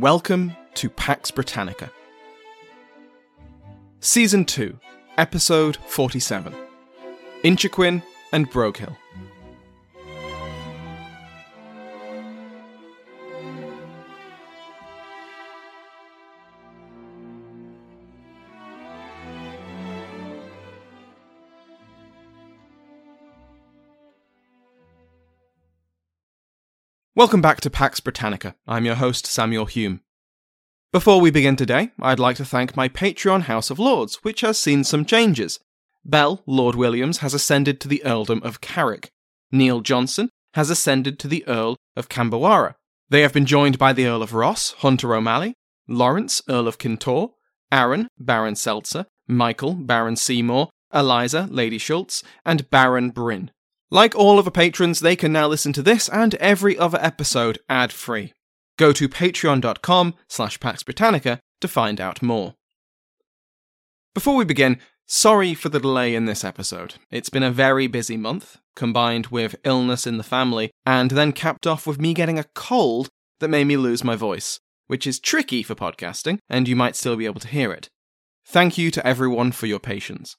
Welcome to Pax Britannica. Season 2, Episode 47 Inchiquin and Broghill. Welcome back to Pax Britannica. I'm your host, Samuel Hume. Before we begin today, I'd like to thank my Patreon House of Lords, which has seen some changes. Bell, Lord Williams, has ascended to the Earldom of Carrick. Neil Johnson has ascended to the Earl of Camberwara. They have been joined by the Earl of Ross, Hunter O'Malley, Lawrence, Earl of Kintore, Aaron, Baron Seltzer, Michael, Baron Seymour, Eliza, Lady Schultz, and Baron Bryn. Like all of the patrons, they can now listen to this and every other episode ad-free. Go to patreon.com slash Pax Britannica to find out more. Before we begin, sorry for the delay in this episode. It's been a very busy month, combined with illness in the family, and then capped off with me getting a cold that made me lose my voice, which is tricky for podcasting, and you might still be able to hear it. Thank you to everyone for your patience.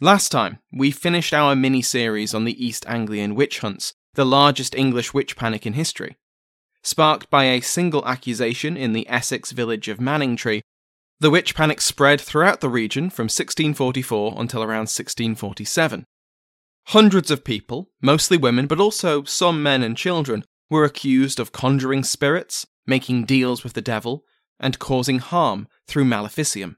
Last time, we finished our mini series on the East Anglian witch hunts, the largest English witch panic in history. Sparked by a single accusation in the Essex village of Manningtree, the witch panic spread throughout the region from 1644 until around 1647. Hundreds of people, mostly women but also some men and children, were accused of conjuring spirits, making deals with the devil, and causing harm through maleficium.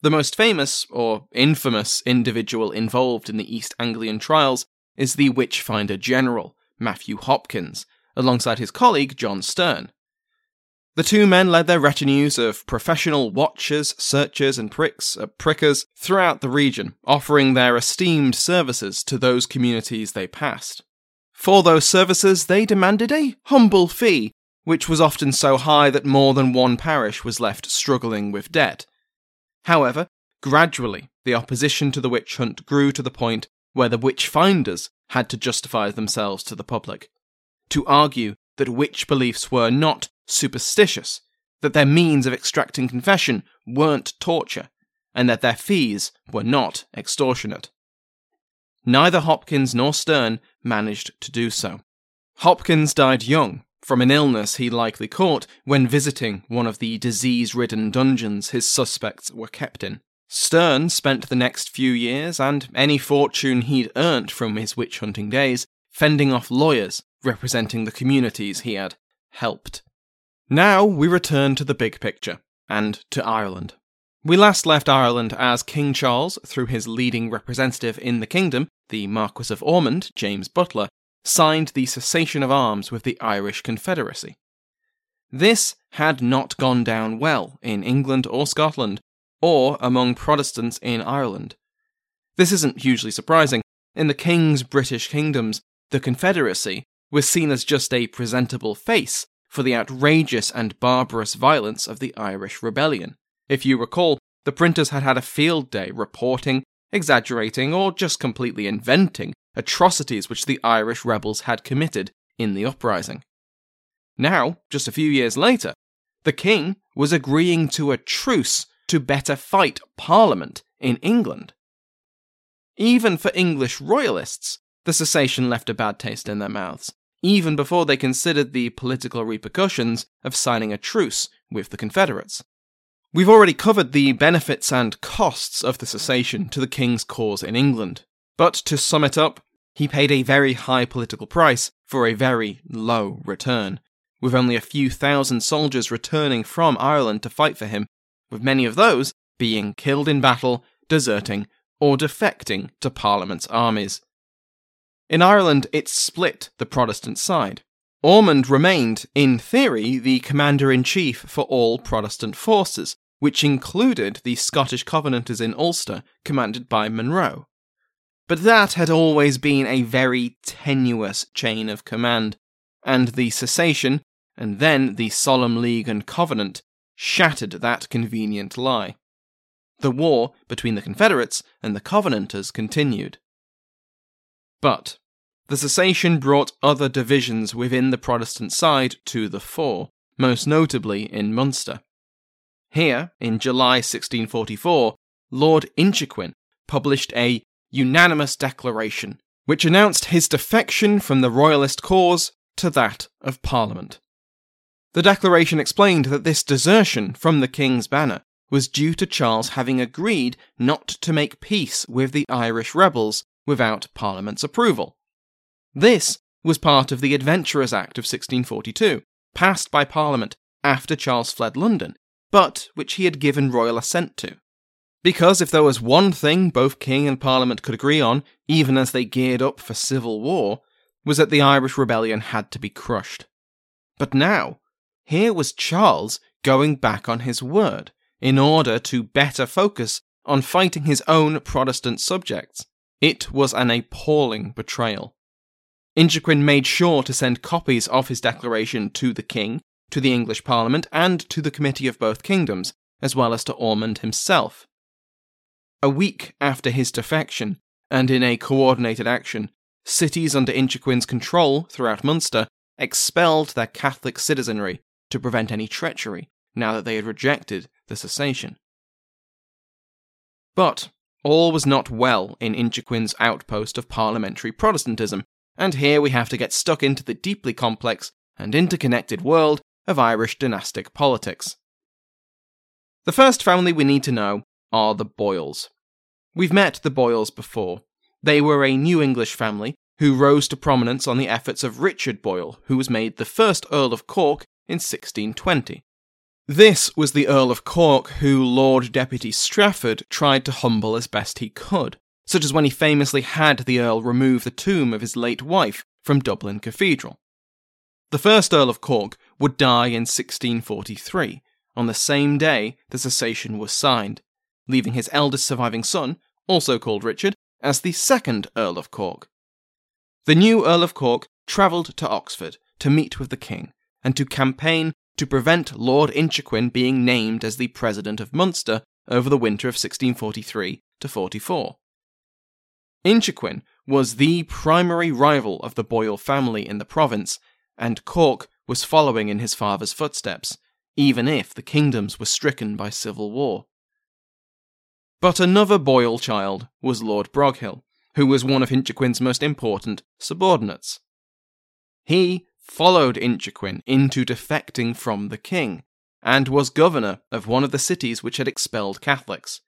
The most famous, or infamous, individual involved in the East Anglian trials is the Witchfinder General, Matthew Hopkins, alongside his colleague John Stearne. The two men led their retinues of professional watchers, searchers, and pricks, uh, prickers throughout the region, offering their esteemed services to those communities they passed. For those services, they demanded a humble fee, which was often so high that more than one parish was left struggling with debt. However, gradually, the opposition to the witch hunt grew to the point where the witch finders had to justify themselves to the public, to argue that witch beliefs were not superstitious, that their means of extracting confession weren't torture, and that their fees were not extortionate. Neither Hopkins nor Stearne managed to do so. Hopkins died young, from an illness he likely caught when visiting one of the disease ridden dungeons his suspects were kept in. Stearne spent the next few years and any fortune he'd earned from his witch hunting days fending off lawyers representing the communities he had helped. Now we return to the big picture and to Ireland. We last left Ireland as King Charles, through his leading representative in the kingdom, the Marquis of Ormond, James Butler, signed the cessation of arms with the Irish Confederacy. This had not gone down well in England or Scotland, or among Protestants in Ireland. This isn't hugely surprising. In the King's British kingdoms, the Confederacy was seen as just a presentable face for the outrageous and barbarous violence of the Irish Rebellion. If you recall, the printers had had a field day reporting, exaggerating, or just completely inventing atrocities which the Irish rebels had committed in the uprising. Now, just a few years later, the king was agreeing to a truce to better fight Parliament in England. Even for English royalists, the cessation left a bad taste in their mouths, even before they considered the political repercussions of signing a truce with the Confederates. We've already covered the benefits and costs of the cessation to the king's cause in England, but to sum it up, he paid a very high political price for a very low return, with only a few thousand soldiers returning from Ireland to fight for him, with many of those being killed in battle, deserting, or defecting to Parliament's armies. In Ireland, it split the Protestant side. Ormond remained, in theory, the commander in chief for all Protestant forces, which included the Scottish Covenanters in Ulster, commanded by Monro. But that had always been a very tenuous chain of command, and the cessation, and then the Solemn League and Covenant, shattered that convenient lie. The war between the Confederates and the Covenanters continued. But the cessation brought other divisions within the Protestant side to the fore, most notably in Munster. Here, in July 1644, Lord Inchiquin published a unanimous declaration which announced his defection from the Royalist cause to that of Parliament. The declaration explained that this desertion from the King's banner was due to Charles having agreed not to make peace with the Irish rebels without Parliament's approval. This was part of the Adventurers Act of 1642, passed by Parliament after Charles fled London, but which he had given royal assent to. Because if there was one thing both King and Parliament could agree on, even as they geared up for civil war, was that the Irish rebellion had to be crushed. But now, here was Charles going back on his word in order to better focus on fighting his own Protestant subjects. It was an appalling betrayal. Inchiquin made sure to send copies of his declaration to the king, to the English Parliament, and to the Committee of Both Kingdoms, as well as to Ormond himself. A week after his defection, and in a coordinated action, cities under Inchiquin's control throughout Munster expelled their Catholic citizenry to prevent any treachery now that they had rejected the cessation. But all was not well in Inchiquin's outpost of parliamentary Protestantism, and here we have to get stuck into the deeply complex and interconnected world of Irish dynastic politics. The first family we need to know are the Boyles. We've met the Boyles before. They were a New English family who rose to prominence on the efforts of Richard Boyle, who was made the first Earl of Cork in 1620. This was the Earl of Cork who Lord Deputy Strafford tried to humble as best he could, such as when he famously had the Earl remove the tomb of his late wife from Dublin Cathedral. The first Earl of Cork would die in 1643, on the same day the cessation was signed, leaving his eldest surviving son, also called Richard, as the second Earl of Cork. The new Earl of Cork travelled to Oxford to meet with the king and to campaign to prevent Lord Inchiquin being named as the President of Munster over the winter of 1643 to 44. Inchiquin was the primary rival of the Boyle family in the province, and Cork was following in his father's footsteps, even if the kingdoms were stricken by civil war. But another Boyle child was Lord Broghill, who was one of Inchiquin's most important subordinates. He followed Inchiquin into defecting from the king, and was governor of one of the cities which had expelled Catholics.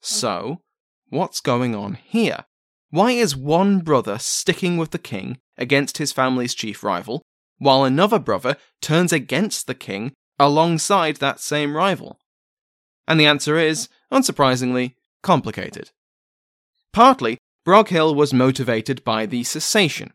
So, what's going on here? Why is one brother sticking with the king against his family's chief rival, while another brother turns against the king alongside that same rival? And the answer is, unsurprisingly, complicated. Partly, Broghill was motivated by the cessation,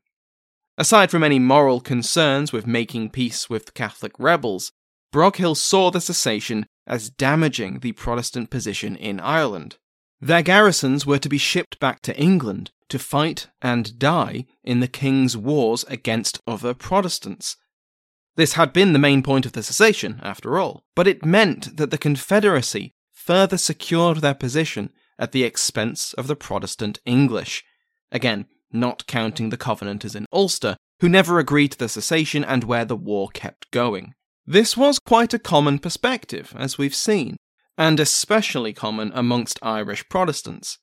Aside from any moral concerns with making peace with Catholic rebels, Broghill saw the cessation as damaging the Protestant position in Ireland. Their garrisons were to be shipped back to England to fight and die in the King's wars against other Protestants. This had been the main point of the cessation, after all, but it meant that the Confederacy further secured their position at the expense of the Protestant English. Again, not counting the Covenanters in Ulster, who never agreed to the cessation and where the war kept going. This was quite a common perspective, as we've seen, and especially common amongst Irish Protestants.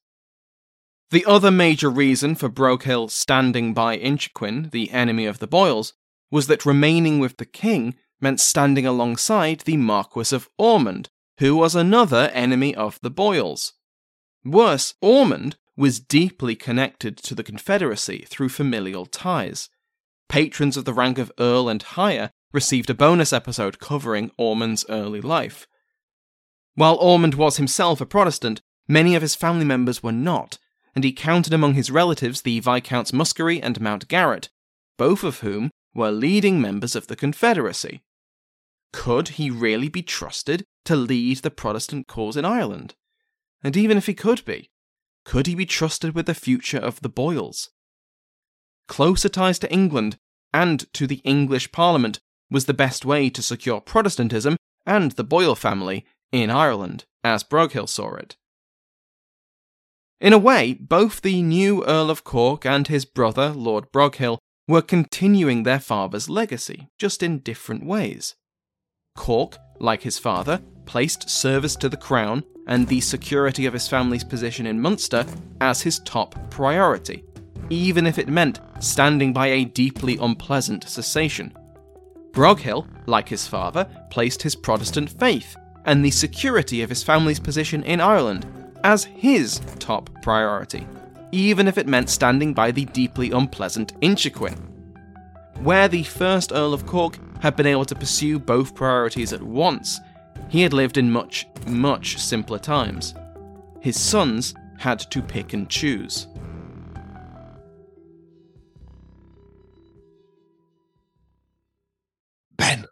The other major reason for Broghill standing by Inchiquin, the enemy of the Boyles, was that remaining with the king meant standing alongside the Marquis of Ormond, who was another enemy of the Boyles. Worse, Ormond was deeply connected to the Confederacy through familial ties. Patrons of the rank of Earl and higher received a bonus episode covering Ormond's early life. While Ormond was himself a Protestant, many of his family members were not, and he counted among his relatives the Viscounts Muskerry and Mountgarrett, both of whom were leading members of the Confederacy. Could he really be trusted to lead the Protestant cause in Ireland? And even if he could be, could he be trusted with the future of the Boyles? Closer ties to England and to the English Parliament was the best way to secure Protestantism and the Boyle family in Ireland, as Broghill saw it. In a way, both the new Earl of Cork and his brother, Lord Broghill, were continuing their father's legacy, just in different ways. Cork, like his father, placed service to the crown and the security of his family's position in Munster as his top priority, even if it meant standing by a deeply unpleasant cessation. Broghill, like his father, placed his Protestant faith and the security of his family's position in Ireland as his top priority, even if it meant standing by the deeply unpleasant Inchiquin. Where the first Earl of Cork had been able to pursue both priorities at once, he had lived in much, much simpler times. His sons had to pick and choose. Ben,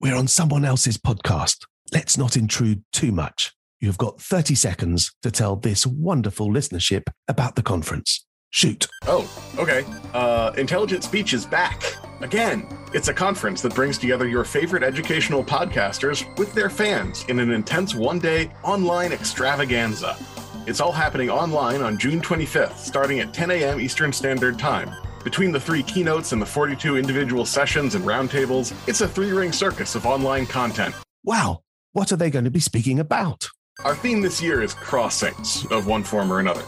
we're on someone else's podcast. Let's not intrude too much. You've got 30 seconds to tell this wonderful listenership about the conference. Shoot. Oh, okay. Uh, Intelligent Speech is back. Again, it's a conference that brings together your favorite educational podcasters with their fans in an intense one day online extravaganza. It's all happening online on June 25th, starting at 10 a.m. Eastern Standard Time. Between the three keynotes and the 42 individual sessions and roundtables, it's a three ring circus of online content. Wow. What are they going to be speaking about? Our theme this year is crossings of one form or another.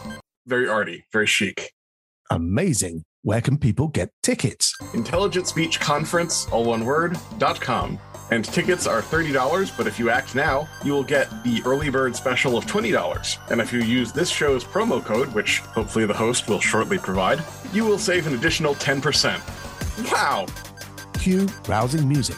Very arty, very chic. Amazing. Where can people get tickets? Intelligent Speech Conference, all one word, dot com. And tickets are $30, but if you act now, you will get the early bird special of $20. And if you use this show's promo code, which hopefully the host will shortly provide, you will save an additional 10%. Wow! Cue rousing music.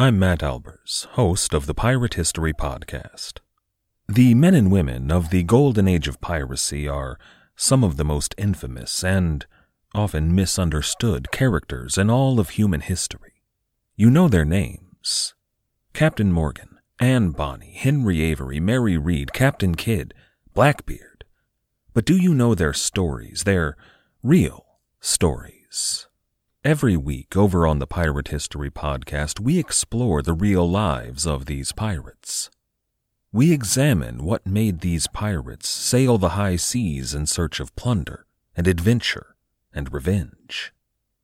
I'm Matt Albers, host of the Pirate History Podcast. The men and women of the golden age of piracy are some of the most infamous and often misunderstood characters in all of human history. You know their names Captain Morgan, Anne Bonny, Henry Avery, Mary Read, Captain Kidd, Blackbeard. But do you know their stories, their real stories? Every week over on the Pirate History Podcast, we explore the real lives of these pirates. We examine what made these pirates sail the high seas in search of plunder and adventure and revenge.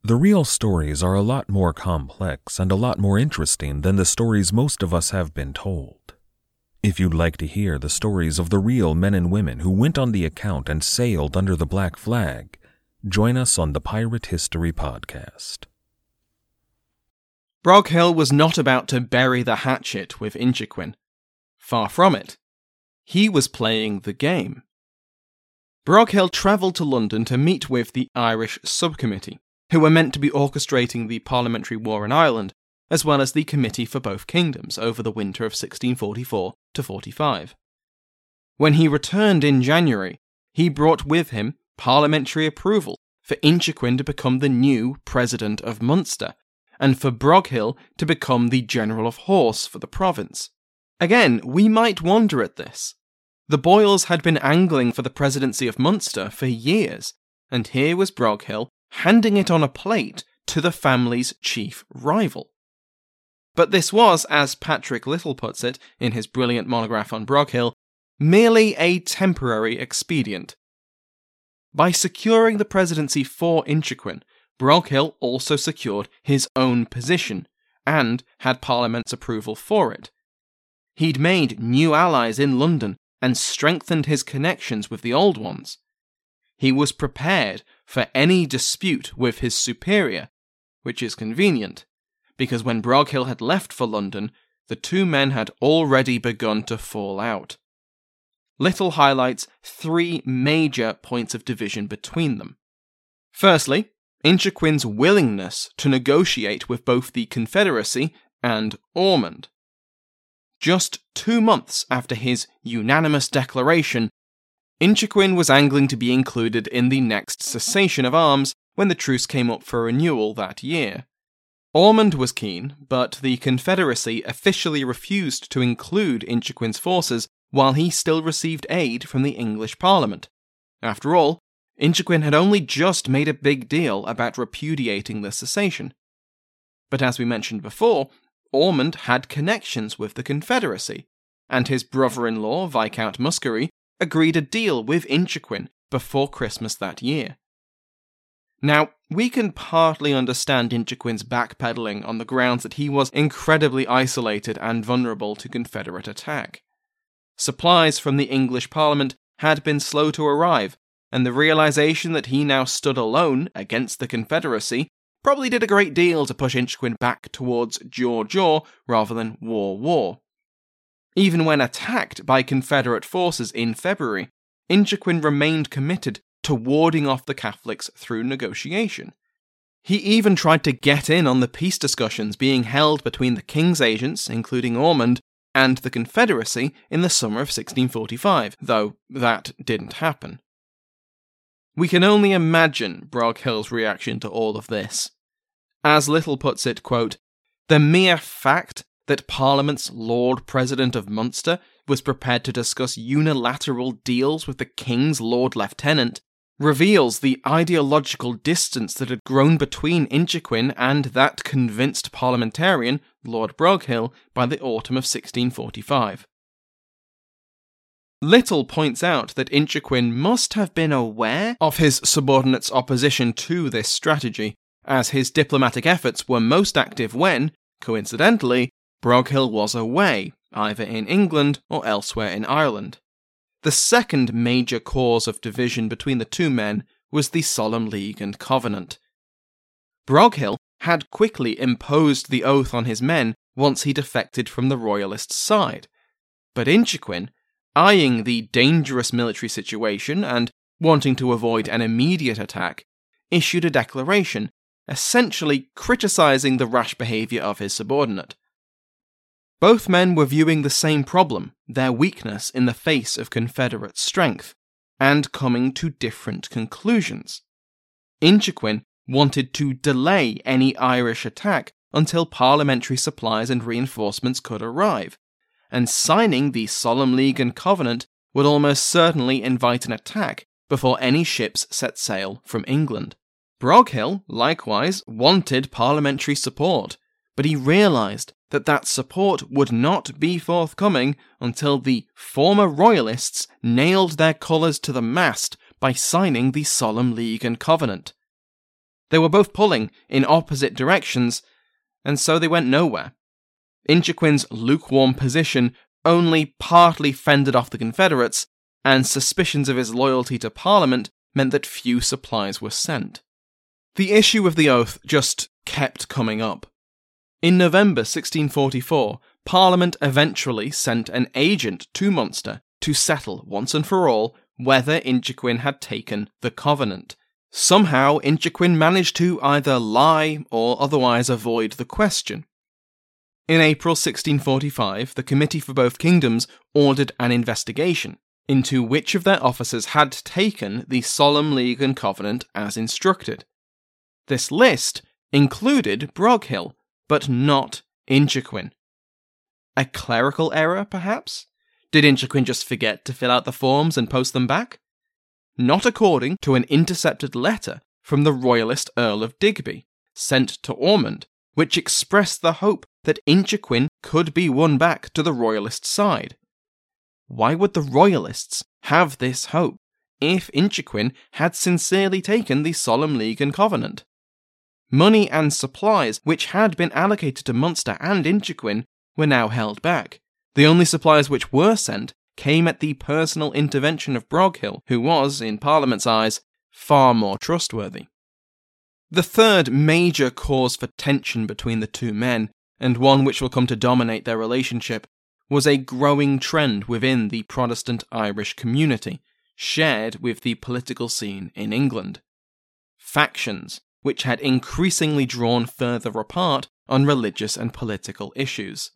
The real stories are a lot more complex and a lot more interesting than the stories most of us have been told. If you'd like to hear the stories of the real men and women who went on the account and sailed under the black flag, join us on the Pirate History Podcast. Broghill was not about to bury the hatchet with Inchiquin. Far from it. He was playing the game. Broghill travelled to London to meet with the Irish Subcommittee, who were meant to be orchestrating the parliamentary war in Ireland, as well as the Committee for Both Kingdoms over the winter of 1644 to 45. When he returned in January, he brought with him parliamentary approval for Inchiquin to become the new President of Munster, and for Broghill to become the General of Horse for the province. Again, we might wonder at this. The Boyles had been angling for the presidency of Munster for years, and here was Broghill handing it on a plate to the family's chief rival. But this was, as Patrick Little puts it in his brilliant monograph on Broghill, merely a temporary expedient. By securing the presidency for Inchiquin, Broghill also secured his own position and had Parliament's approval for it. He'd made new allies in London and strengthened his connections with the old ones. He was prepared for any dispute with his superior, which is convenient, because when Broghill had left for London, the two men had already begun to fall out. Little highlights three major points of division between them. Firstly, Inchiquin's willingness to negotiate with both the Confederacy and Ormond. Just two months after his unanimous declaration, Inchiquin was angling to be included in the next cessation of arms when the truce came up for renewal that year. Ormond was keen, but the Confederacy officially refused to include Inchiquin's forces while he still received aid from the English Parliament. After all, Inchiquin had only just made a big deal about repudiating the cessation. But as we mentioned before, Ormond had connections with the Confederacy, and his brother in law, Viscount Muskerry, agreed a deal with Inchiquin before Christmas that year. Now, we can partly understand Inchiquin's backpedaling on the grounds that he was incredibly isolated and vulnerable to Confederate attack. Supplies from the English Parliament had been slow to arrive, and the realization that he now stood alone against the Confederacy probably did a great deal to push Inchiquin back towards jaw jaw rather than war war. Even when attacked by Confederate forces in February, Inchiquin remained committed to warding off the Catholics through negotiation. He even tried to get in on the peace discussions being held between the King's agents, including Ormond, and the Confederacy in the summer of 1645, though that didn't happen. We can only imagine Broghill's reaction to all of this. As Little puts it, quote, the mere fact that Parliament's Lord President of Munster was prepared to discuss unilateral deals with the King's Lord Lieutenant reveals the ideological distance that had grown between Inchiquin and that convinced parliamentarian, Lord Broghill, by the autumn of 1645. Little points out that Inchiquin must have been aware of his subordinates' opposition to this strategy, as his diplomatic efforts were most active when, coincidentally, Broghill was away, either in England or elsewhere in Ireland. The second major cause of division between the two men was the Solemn League and Covenant. Broghill had quickly imposed the oath on his men once he defected from the Royalist side, but Inchiquin eyeing the dangerous military situation and wanting to avoid an immediate attack, issued a declaration, essentially criticizing the rash behavior of his subordinate. Both men were viewing the same problem, their weakness in the face of Confederate strength, and coming to different conclusions. Inchiquin wanted to delay any Irish attack until parliamentary supplies and reinforcements could arrive, and signing the Solemn League and Covenant would almost certainly invite an attack before any ships set sail from England. Broghill, likewise, wanted parliamentary support, but he realised that that support would not be forthcoming until the former Royalists nailed their colours to the mast by signing the Solemn League and Covenant. They were both pulling in opposite directions, and so they went nowhere. Inchiquin's lukewarm position only partly fended off the Confederates, and suspicions of his loyalty to Parliament meant that few supplies were sent. The issue of the oath just kept coming up. In November 1644, Parliament eventually sent an agent to Munster to settle once and for all whether Inchiquin had taken the Covenant. Somehow, Inchiquin managed to either lie or otherwise avoid the question. In April 1645, the Committee for Both Kingdoms ordered an investigation into which of their officers had taken the Solemn League and Covenant as instructed. This list included Broghill, but not Inchiquin. A clerical error, perhaps? Did Inchiquin just forget to fill out the forms and post them back? Not according to an intercepted letter from the royalist Earl of Digby, sent to Ormond, which expressed the hope that Inchiquin could be won back to the royalist side. Why would the royalists have this hope if Inchiquin had sincerely taken the Solemn League and Covenant? Money and supplies which had been allocated to Munster and Inchiquin were now held back. The only supplies which were sent came at the personal intervention of Broghill, who was, in Parliament's eyes, far more trustworthy. The third major cause for tension between the two men, and one which will come to dominate their relationship, was a growing trend within the Protestant Irish community, shared with the political scene in England. Factions, which had increasingly drawn further apart on religious and political issues.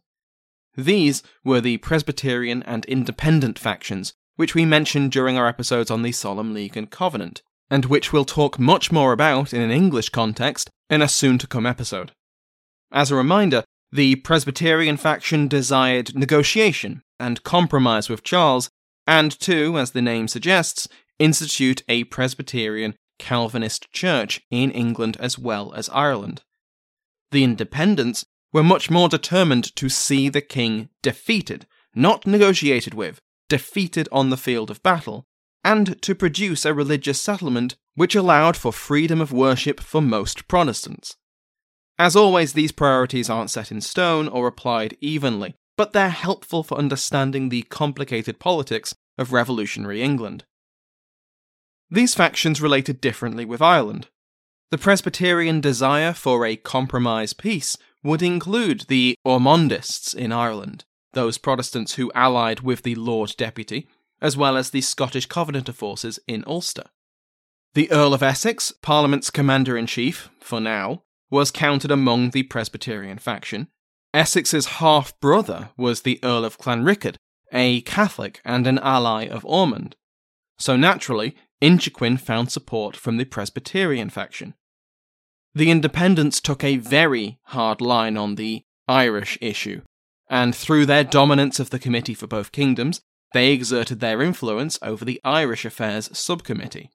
These were the Presbyterian and Independent factions, which we mentioned during our episodes on the Solemn League and Covenant, and which we'll talk much more about in an English context in a soon to come episode. As a reminder, the Presbyterian faction desired negotiation and compromise with Charles, and to, as the name suggests, institute a Presbyterian Calvinist church in England as well as Ireland. The Independents were much more determined to see the king defeated, not negotiated with, defeated on the field of battle, and to produce a religious settlement which allowed for freedom of worship for most Protestants. As always, these priorities aren't set in stone or applied evenly, but they're helpful for understanding the complicated politics of revolutionary England. These factions related differently with Ireland. The Presbyterian desire for a compromise peace would include the Ormondists in Ireland, those Protestants who allied with the Lord Deputy, as well as the Scottish Covenanter forces in Ulster. The Earl of Essex, Parliament's commander in chief, for now, was counted among the Presbyterian faction. Essex's half brother was the Earl of Clanricarde, a Catholic and an ally of Ormond. So naturally, Inchiquin found support from the Presbyterian faction. The Independents took a very hard line on the Irish issue, and through their dominance of the Committee for Both Kingdoms, they exerted their influence over the Irish Affairs Subcommittee.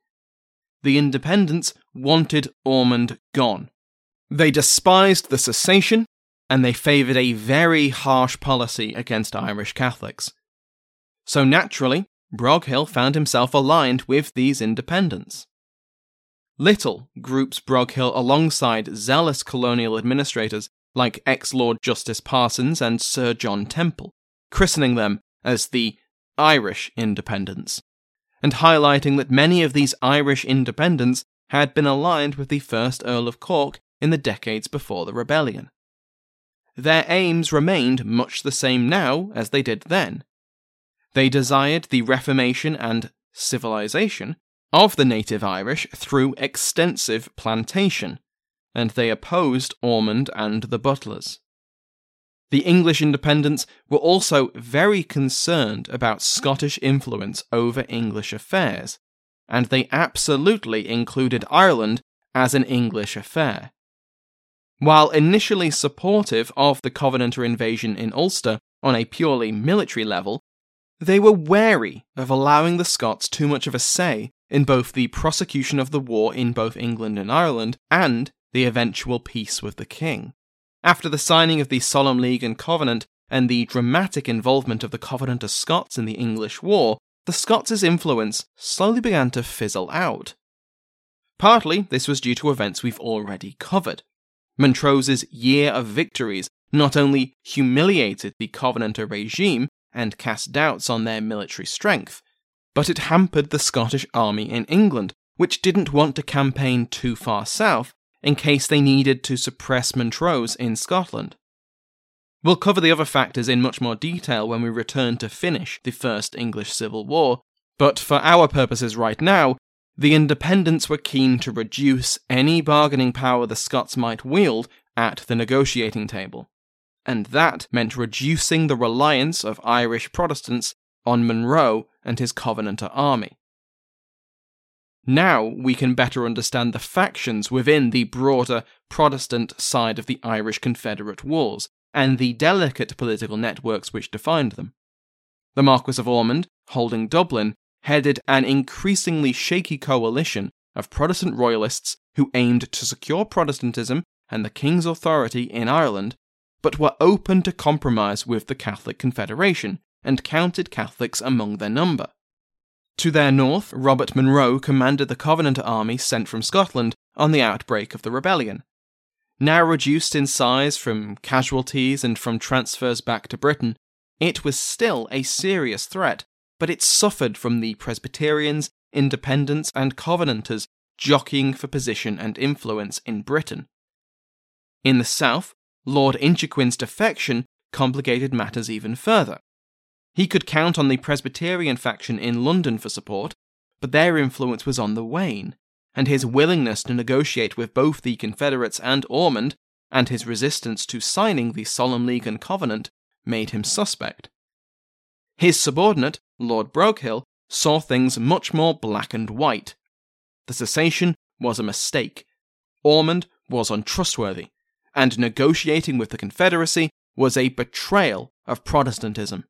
The Independents wanted Ormond gone. They despised the cessation, and they favoured a very harsh policy against Irish Catholics. So naturally, Broghill found himself aligned with these independents. Little groups Broghill alongside zealous colonial administrators like ex Lord Justice Parsons and Sir John Temple, christening them as the Irish independents, and highlighting that many of these Irish independents had been aligned with the first Earl of Cork in the decades before the rebellion. Their aims remained much the same now as they did then they desired the reformation and civilization of the native Irish through extensive plantation, and they opposed Ormond and the Butlers. The English independents were also very concerned about Scottish influence over English affairs, and they absolutely included Ireland as an English affair. While initially supportive of the Covenanter invasion in Ulster on a purely military level, they were wary of allowing the Scots too much of a say in both the prosecution of the war in both England and Ireland and the eventual peace with the king. After the signing of the Solemn League and Covenant and the dramatic involvement of the Covenanter Scots in the English War, the Scots' influence slowly began to fizzle out. Partly, this was due to events we've already covered. Montrose's year of victories not only humiliated the Covenanter regime, and cast doubts on their military strength, but it hampered the Scottish army in England, which didn't want to campaign too far south in case they needed to suppress Montrose in Scotland. We'll cover the other factors in much more detail when we return to finish the First English Civil War, But for our purposes right now, the independents were keen to reduce any bargaining power the Scots might wield at the negotiating table. And that meant reducing the reliance of Irish Protestants on Monro and his Covenanter army. Now we can better understand the factions within the broader Protestant side of the Irish Confederate Wars and the delicate political networks which defined them. The Marquis of Ormond, holding Dublin, headed an increasingly shaky coalition of Protestant royalists who aimed to secure Protestantism and the King's authority in Ireland, but were open to compromise with the Catholic Confederation and counted Catholics among their number. To their north, Robert Monro commanded the Covenanter army sent from Scotland on the outbreak of the rebellion. Now reduced in size from casualties and from transfers back to Britain, it was still a serious threat, but it suffered from the Presbyterians, Independents, and Covenanters jockeying for position and influence in Britain. In the south, Lord Inchiquin's defection complicated matters even further. He could count on the Presbyterian faction in London for support, but their influence was on the wane, and his willingness to negotiate with both the Confederates and Ormond, and his resistance to signing the Solemn League and Covenant, made him suspect. His subordinate, Lord Broghill, saw things much more black and white. The cessation was a mistake. Ormond was untrustworthy, and negotiating with the Confederacy was a betrayal of Protestantism.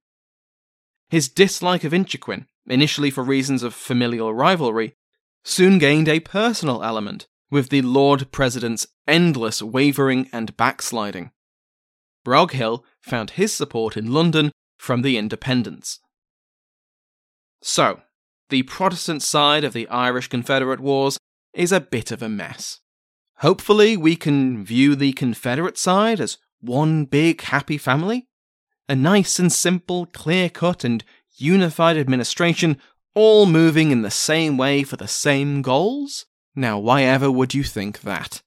His dislike of Inchiquin, initially for reasons of familial rivalry, soon gained a personal element with the Lord President's endless wavering and backsliding. Broghill found his support in London from the Independents. So, the Protestant side of the Irish Confederate Wars is a bit of a mess. Hopefully, we can view the Confederate side as one big happy family, a nice and simple, clear cut, and unified administration, all moving in the same way for the same goals? Now, why ever would you think that?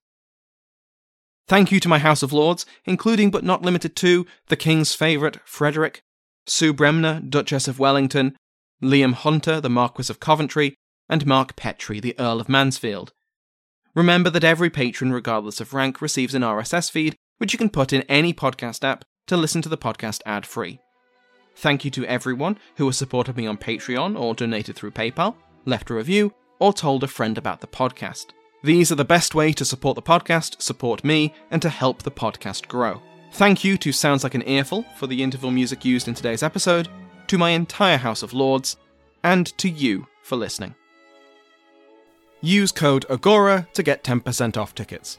Thank you to my House of Lords, including but not limited to the King's favourite, Frederick, Sue Bremner, Duchess of Wellington, Liam Hunter, the Marquis of Coventry, and Mark Petrie, the Earl of Mansfield. Remember that every patron, regardless of rank, receives an RSS feed, which you can put in any podcast app to listen to the podcast ad free. Thank you to everyone who has supported me on Patreon or donated through PayPal, left a review, or told a friend about the podcast. These are the best way to support the podcast, support me, and to help the podcast grow. Thank you to Sounds Like an Earful for the interval music used in today's episode, to my entire House of Lords, and to you for listening. Use code AGORA to get 10% off tickets.